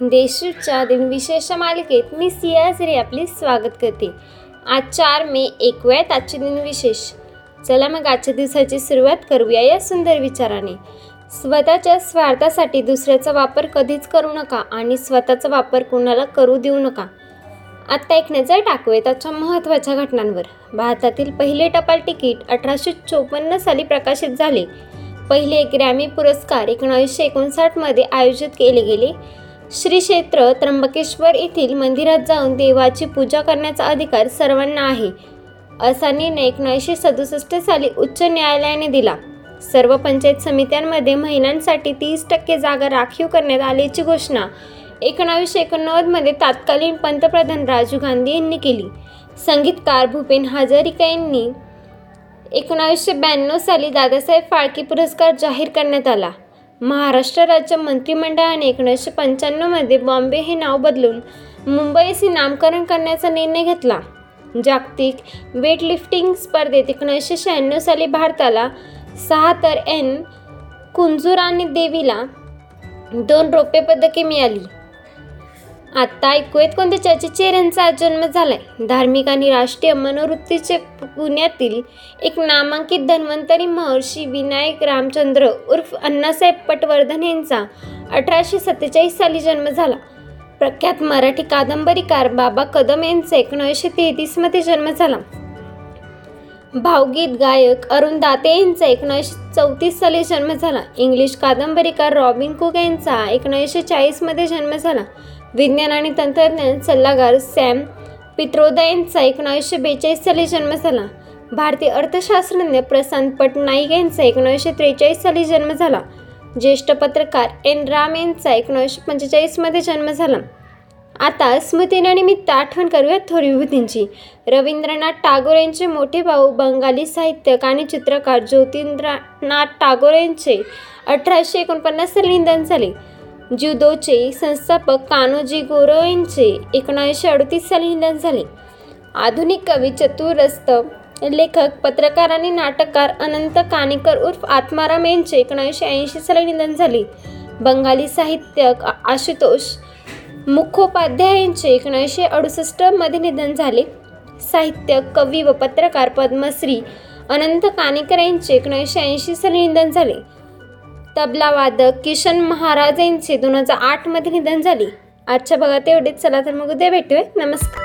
देशूच्या दिनविशेष मालिकेत मी सिया रे आपले स्वागत करते. आज चार मे एकव्यात आजचे दिनविशेष. चला मग आजच्या दिवसाची सुरुवात करूया या सुंदर विचाराने. स्वतःच्या स्वार्थासाठी दुसऱ्याचा वापर कधीच करू नका आणि स्वतःचा वापर कोणाला करू देऊ नका. आत्ता एक नजर टाकूयात आजच्या महत्त्वाच्या घटनांवर. भारतातील पहिले टपाल तिकीट अठराशे चोपन्न साली प्रकाशित झाले. पहिले ग्रॅमी पुरस्कार एकोणीसशे एकोणसाठमध्ये आयोजित केले गेले. श्री क्षेत्र त्र्यंबकेश्वर येथील मंदिरात जाऊन देवाची पूजा करण्याचा अधिकार सर्वांना आहे. असा निर्णय एकोणीसशे सदुसष्ट साली उच्च न्यायालयाने दिला. सर्व पंचायत समित्यांमध्ये महिलांसाठी तीस टक्के जागा राखीव करण्यात आल्याची घोषणा एकोणावीसशे एकोणनव्वदमध्ये तत्कालीन पंतप्रधान राजीव गांधी यांनी केली. संगीतकार भूपेन हजारिका यांनी एकोणावीसशे ब्याण्णव साली दादासाहेब फाळके पुरस्कार जाहीर करण्यात आला. महाराष्ट्र राज्य मंत्रिमंडळाने एकोणीसशे पंच्याण्णवमध्ये बॉम्बे हे नाव बदलून मुंबईचे नामकरण करण्याचा निर्णय घेतला. जागतिक वेटलिफ्टिंग स्पर्धेत एकोणीसशे शहाण्णव साली भारताला सहा तर एन आणि देवीला दोन रौप्य पदके मिळाली. आत्ता ऐकूयात कोणत्या चर्चित चेहऱ्यांचा आज जन्म झालाय? धार्मिक आणि राष्ट्रीय मनोवृत्तीचे पुण्यातील एक नामांकित धन्वंतरी महर्षी विनायक रामचंद्र उर्फ अण्णासाहेब पटवर्धन यांचा अठराशे सत्तेचाळीस साली जन्म झाला. प्रख्यात मराठी कादंबरीकार बाबा कदम यांचा एकोणीसशे तेहतीसमध्ये जन्म झाला. भावगीत गायक अरुण दाते यांचा एकोणीसशे चौतीस साली जन्म झाला. इंग्लिश कादंबरीकार रॉबिन कुक यांचा एकोणीसशे चाळीसमध्ये जन्म झाला. विज्ञान आणि तंत्रज्ञान सल्लागार सॅम पित्रोदा यांचा एकोणावीसशे बेचाळीस साली जन्म झाला. भारतीय अर्थशास्त्रज्ञ प्रशांत पटनाईक यांचा एकोणीसशे त्रेचाळीस साली जन्म झाला. ज्येष्ठ पत्रकार एन राम यांचा एकोणीसशे पंचेचाळीसमध्ये जन्म झाला. आता स्मृतीनिमित्त आठवण करूयात थोर विभूतींची. रवींद्रनाथ टागोर यांचे मोठे भाऊ बंगाली साहित्यक आणि चित्रकार ज्योतिंद्रनाथ टागोर यांचे अठराशे एकोणपन्नास साली निधन झाले. ज्युदोचे संस्थापक कान्होजी गोरो यांचे एकोणीसशे अडतीस साली निधन झाले. आधुनिक कवी चतुरस्त लेखक पत्रकार आणि नाटककार अनंत कानेकर उर्फ आत्माराम यांचे एकोणीसशे ऐंशी साली निधन झाले. बंगाली साहित्यक आशुतोष मुखोपाध्याय यांचे एकोणीसशे अडुसष्टमध्ये निधन झाले. साहित्य कवी व पत्रकार पद्मश्री अनंत कानेकर यांचे एकोणीसशे ऐंशी साली निधन झाले. तबलावादक किशन महाराज यांचे दोन हजार आठमध्ये निधन झाले. आजच्या भागात एवढेच चला तर मग उद्या भेटूया. नमस्कार.